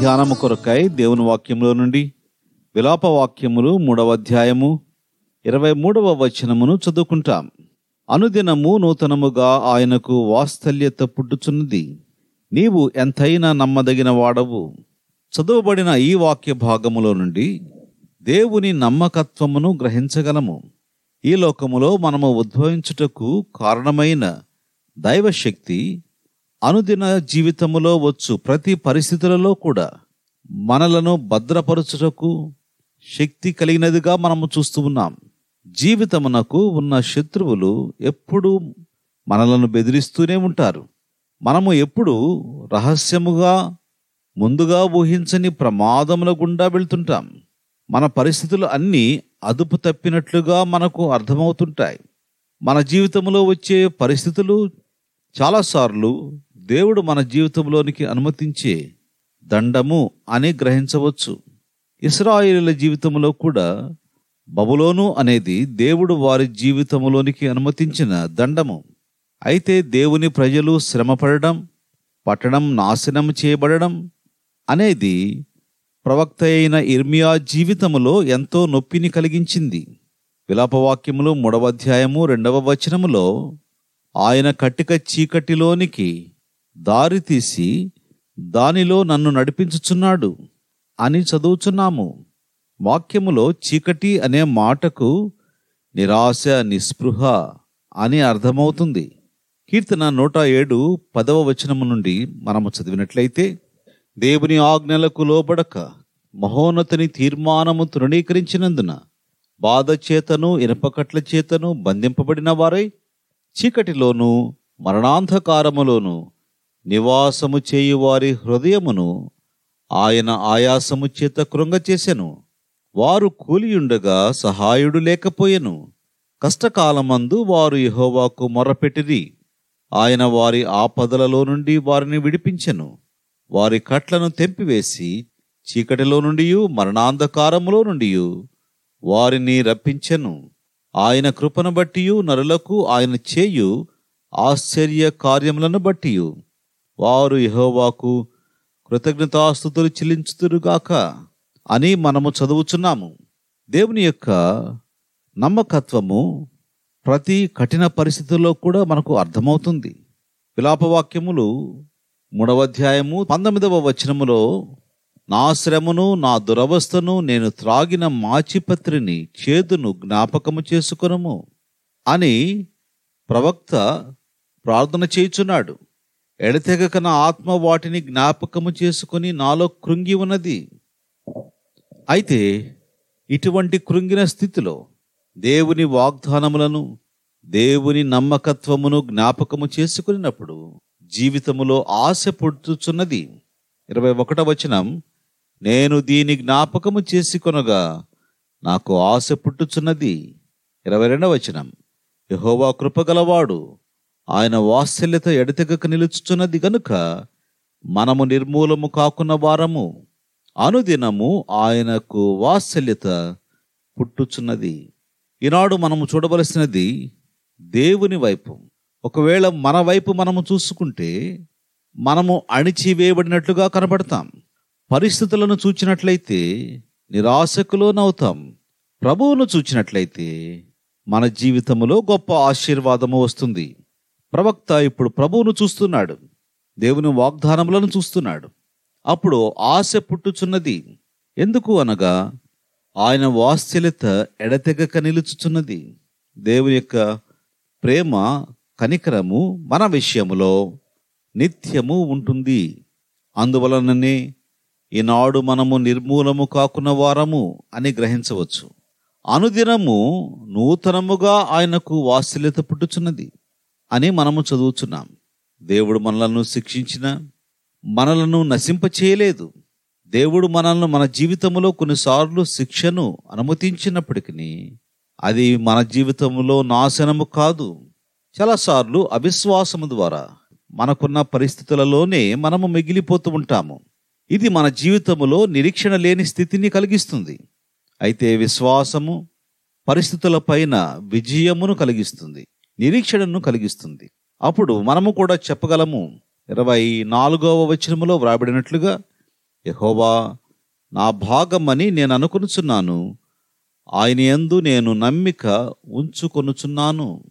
ధ్యానము కొరకై దేవుని వాక్యములో నుండి విలాప వాక్యములు మూడవ అధ్యాయము ఇరవై మూడవ వచనమును చదువుకుంటాం. అనుదినము నూతనముగా ఆయనకు వాత్సల్యత పుట్టుచున్నది. నీవు ఎంతైనా నమ్మదగిన వాడవు. చదువబడిన ఈ వాక్య భాగములో నుండి దేవుని నమ్మకత్వమును గ్రహించగలము. ఈ లోకములో మనము ఉద్భవించుటకు కారణమైన దైవశక్తి అనుదిన జీవితములో వచ్చు ప్రతి పరిస్థితులలో కూడా మనలను భద్రపరచుటకు శక్తి కలిగినదిగా మనము చూస్తూ ఉన్నాం. జీవితమునకు ఉన్న శత్రువులు ఎప్పుడూ మనలను బెదిరిస్తూనే ఉంటారు. మనము ఎప్పుడు రహస్యముగా ముందుగా ఊహించని ప్రమాదముల గుండా వెళ్తుంటాం. మన పరిస్థితులు అన్నీ అదుపు తప్పినట్లుగా మనకు అర్థమవుతుంటాయి. మన జీవితంలో వచ్చే పరిస్థితులు చాలాసార్లు దేవుడు మన జీవితంలోనికి అనుమతించే దండము అని గ్రహించవచ్చు. ఇస్రాయేలుల జీవితంలో కూడా బబులోను అనేది దేవుడు వారి జీవితంలోనికి అనుమతించిన దండము. అయితే దేవుని ప్రజలు శ్రమపడడం పట్టణం నాశనం చేయబడడం అనేది ప్రవక్త అయిన ఇర్మియా జీవితములో ఎంతో నొప్పిని కలిగించింది. విలాపవాక్యములు మూడవ అధ్యాయము రెండవ వచనములో ఆయన కట్టిక చీకటిలోనికి దారి తీసి దానిలో నన్ను నడిపించుచున్నాడు అని చదువుచున్నాము. వాక్యములో చీకటి అనే మాటకు నిరాశ నిస్పృహ అని అర్థమవుతుంది. కీర్తన నూట ఏడు పదవ వచనము నుండి మనము చదివినట్లయితే దేవుని ఆజ్ఞలకు లోబడక మహోన్నతిని తీర్మానము తృణీకరించినందున బాధ చేతను ఇనపకట్ల చేతను బంధింపబడిన వారై చీకటిలోనూ మరణాంధకారములోనూ నివాసము చేయు వారి హృదయమును ఆయన ఆయాసము చేత కృంగచేసెను వారు కూలియుండగా సహాయుడు లేకపోయెను. కష్టకాలమందు వారు యహోవాకు మొరపెట్టిరి. ఆయన వారి ఆపదలలో నుండి వారిని విడిపించెను. వారి కట్లను తెంపివేసి చీకటిలో నుండి మరణాంధకారములో నుండి వారిని రప్పించెను. ఆయన కృపను బట్టియు నరులకు ఆయన చేయు ఆశ్చర్య కార్యములను బట్టియు. వారు యహోవాకు కృతజ్ఞతాస్థుతులు చెల్లించుతురుగాక అని మనము చదువుచున్నాము. దేవుని యొక్క నమ్మకత్వము ప్రతి కఠిన పరిస్థితుల్లో కూడా మనకు అర్థమవుతుంది. విలాపవాక్యములు మూడవ అధ్యాయము పంతొమ్మిదవ వచనములో నా శ్రమను నా దురవస్థను నేను త్రాగిన మాచిపత్రిని చేదును జ్ఞాపకము చేసుకునము అని ప్రవక్త ప్రార్థన చేయుచున్నాడు. ఎడతెగక నా ఆత్మ వాటిని జ్ఞాపకము చేసుకుని నాలో కృంగి ఉన్నది. అయితే ఇటువంటి కృంగిన స్థితిలో దేవుని వాగ్దానములను దేవుని నమ్మకత్వమును జ్ఞాపకము చేసుకున్నప్పుడు జీవితములో ఆశ పుట్టుచున్నది ఇరవై ఒకట వచనం నేను దీని జ్ఞాపకము చేసుకొనగా నాకు ఆశ పుట్టుచున్నది. ఇరవై రెండవ వచనం యహోవా కృపగలవాడు ఆయన వాత్సల్యత ఎడతెగక నిలుచుచున్నది గనుక మనము నిర్మూలము కాకున్న వారము. అనుదినము ఆయనకు వాత్సల్యత పుట్టుచున్నది. ఈనాడు మనము చూడవలసినది దేవుని వైపు. ఒకవేళ మన వైపు మనము చూసుకుంటే మనము అణిచివేయబడినట్లుగా కనబడతాం పరిస్థితులను చూచినట్లయితే నిరాశకులోనవుతాం ప్రభువును చూచినట్లయితే మన జీవితంలో గొప్ప ఆశీర్వాదము వస్తుంది. ప్రవక్త ఇప్పుడు ప్రభువును చూస్తున్నాడు. దేవుని వాగ్దానములను చూస్తున్నాడు. అప్పుడు ఆశ పుట్టుచున్నది. ఎందుకు అనగా ఆయన వాత్సల్యత ఎడతెగక నిలుచుచున్నది. దేవుని యొక్క ప్రేమ కనికరము మన విషయములో నిత్యము ఉంటుంది. అందువలననే ఈనాడు మనము నిర్మూలము కాకున్న వారము అని గ్రహించవచ్చు. అనుదినము నూతనముగా ఆయనకు వాత్సల్యత పుట్టుచున్నది. అని మనము చదువుచున్నాం. దేవుడు మనలను శిక్షించిన మనలను నశింపచేయలేదు దేవుడు మనల్ని మన జీవితంలో కొన్నిసార్లు శిక్షను అనుమతించినప్పటికీ అది మన జీవితంలో నాశనము కాదు. చాలాసార్లు అవిశ్వాసము ద్వారా మనకున్న పరిస్థితులలోనే మనము మిగిలిపోతూ ఉంటాము. ఇది మన జీవితములో నిరీక్షణ లేని స్థితిని కలిగిస్తుంది. అయితే విశ్వాసము పరిస్థితులపైన విజయమును కలిగిస్తుంది. నిరీక్షణను కలిగిస్తుంది. అప్పుడు మనము కూడా చెప్పగలము ఇరవై నాలుగవ వచనములో వ్రాబడినట్లుగా యహోవా నా భాగమని నేను అనుకొనుచున్నాను. ఆయన యందు నేను నమ్మిక ఉంచుకొనుచున్నాను.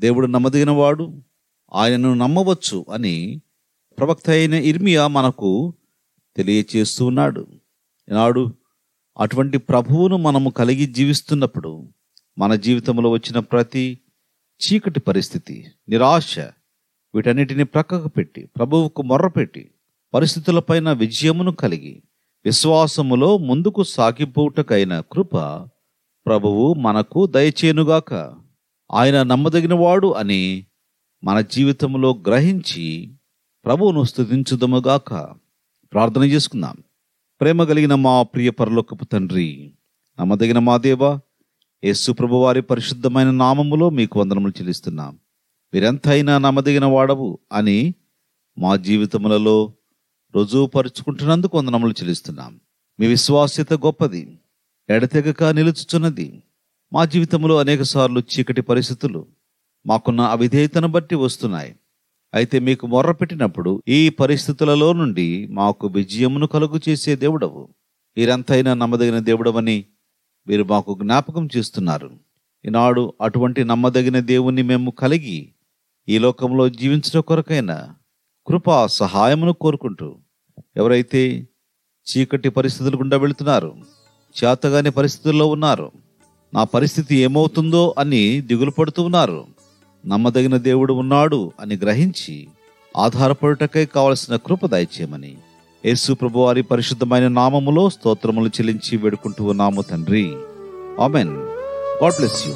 దేవుడు నమ్మదగినవాడు ఆయనను నమ్మవచ్చు అని ప్రవక్త అయిన ఇర్మియా మనకు తెలియచేస్తూ ఉన్నాడు. ఈనాడు అటువంటి ప్రభువును మనము కలిగి జీవిస్తున్నప్పుడు మన జీవితంలో వచ్చిన ప్రతి చీకటి పరిస్థితి నిరాశ వీటన్నిటిని ప్రక్కకు పెట్టి ప్రభువుకు మొర్రపెట్టి పరిస్థితులపైన విజయమును కలిగి విశ్వాసములో ముందుకు సాగిపోవుటకైన కృప ప్రభువు మనకు దయచేనుగాక. ఆయన నమ్మదగినవాడు అని మన జీవితంలో గ్రహించి ప్రభువును స్థుతించుదముగాక ప్రార్థన చేసుకుందాం. ప్రేమ కలిగిన మా ప్రియ పరలోకపు తండ్రి నమ్మదగిన మా దేవా యేసుప్రభు వారి పరిశుద్ధమైన నామములో మీకు వందనములు చెల్లిస్తున్నాం. మీరెంతైనా నమ్మదగిన వాడవు అని మా జీవితములలో రుజువుపరుచుకుంటున్నందుకు వందనములు చెల్లిస్తున్నాం. మీ విశ్వాస్యత గొప్పది. ఎడతెగక నిలుచుచున్నది. మా జీవితంలో అనేకసార్లు చీకటి పరిస్థితులు మాకున్న అవిధేయతను బట్టి వస్తున్నాయి. అయితే మీకు మొర్ర పెట్టినప్పుడు ఈ పరిస్థితులలో నుండి మాకు విజయమును కలుగు చేసే దేవుడవు. మీరంతైనా నమ్మదగిన దేవుడవని మీరు మాకు జ్ఞాపకం చేస్తున్నారు. ఈనాడు అటువంటి నమ్మదగిన దేవుణ్ణి మేము కలిగి ఈ లోకంలో జీవించడం కొరకైనా కృపా సహాయమును కోరుకుంటూ ఎవరైతే చీకటి పరిస్థితులు గుండా వెళుతున్నారు చేతగాని పరిస్థితుల్లో ఉన్నారు నా పరిస్థితి ఏమవుతుందో అని దిగులు పడుతూ ఉన్నారు నమ్మదగిన దేవుడు ఉన్నాడు అని గ్రహించి ఆధారపడుటకై కావలసిన కృప దయచేయమని యేసు ప్రభు వారి పరిశుద్ధమైన నామములో స్తోత్రములు చెల్లించి వేడుకుంటూ ఉన్నాము తండ్రి. ఆమెన్. God bless you.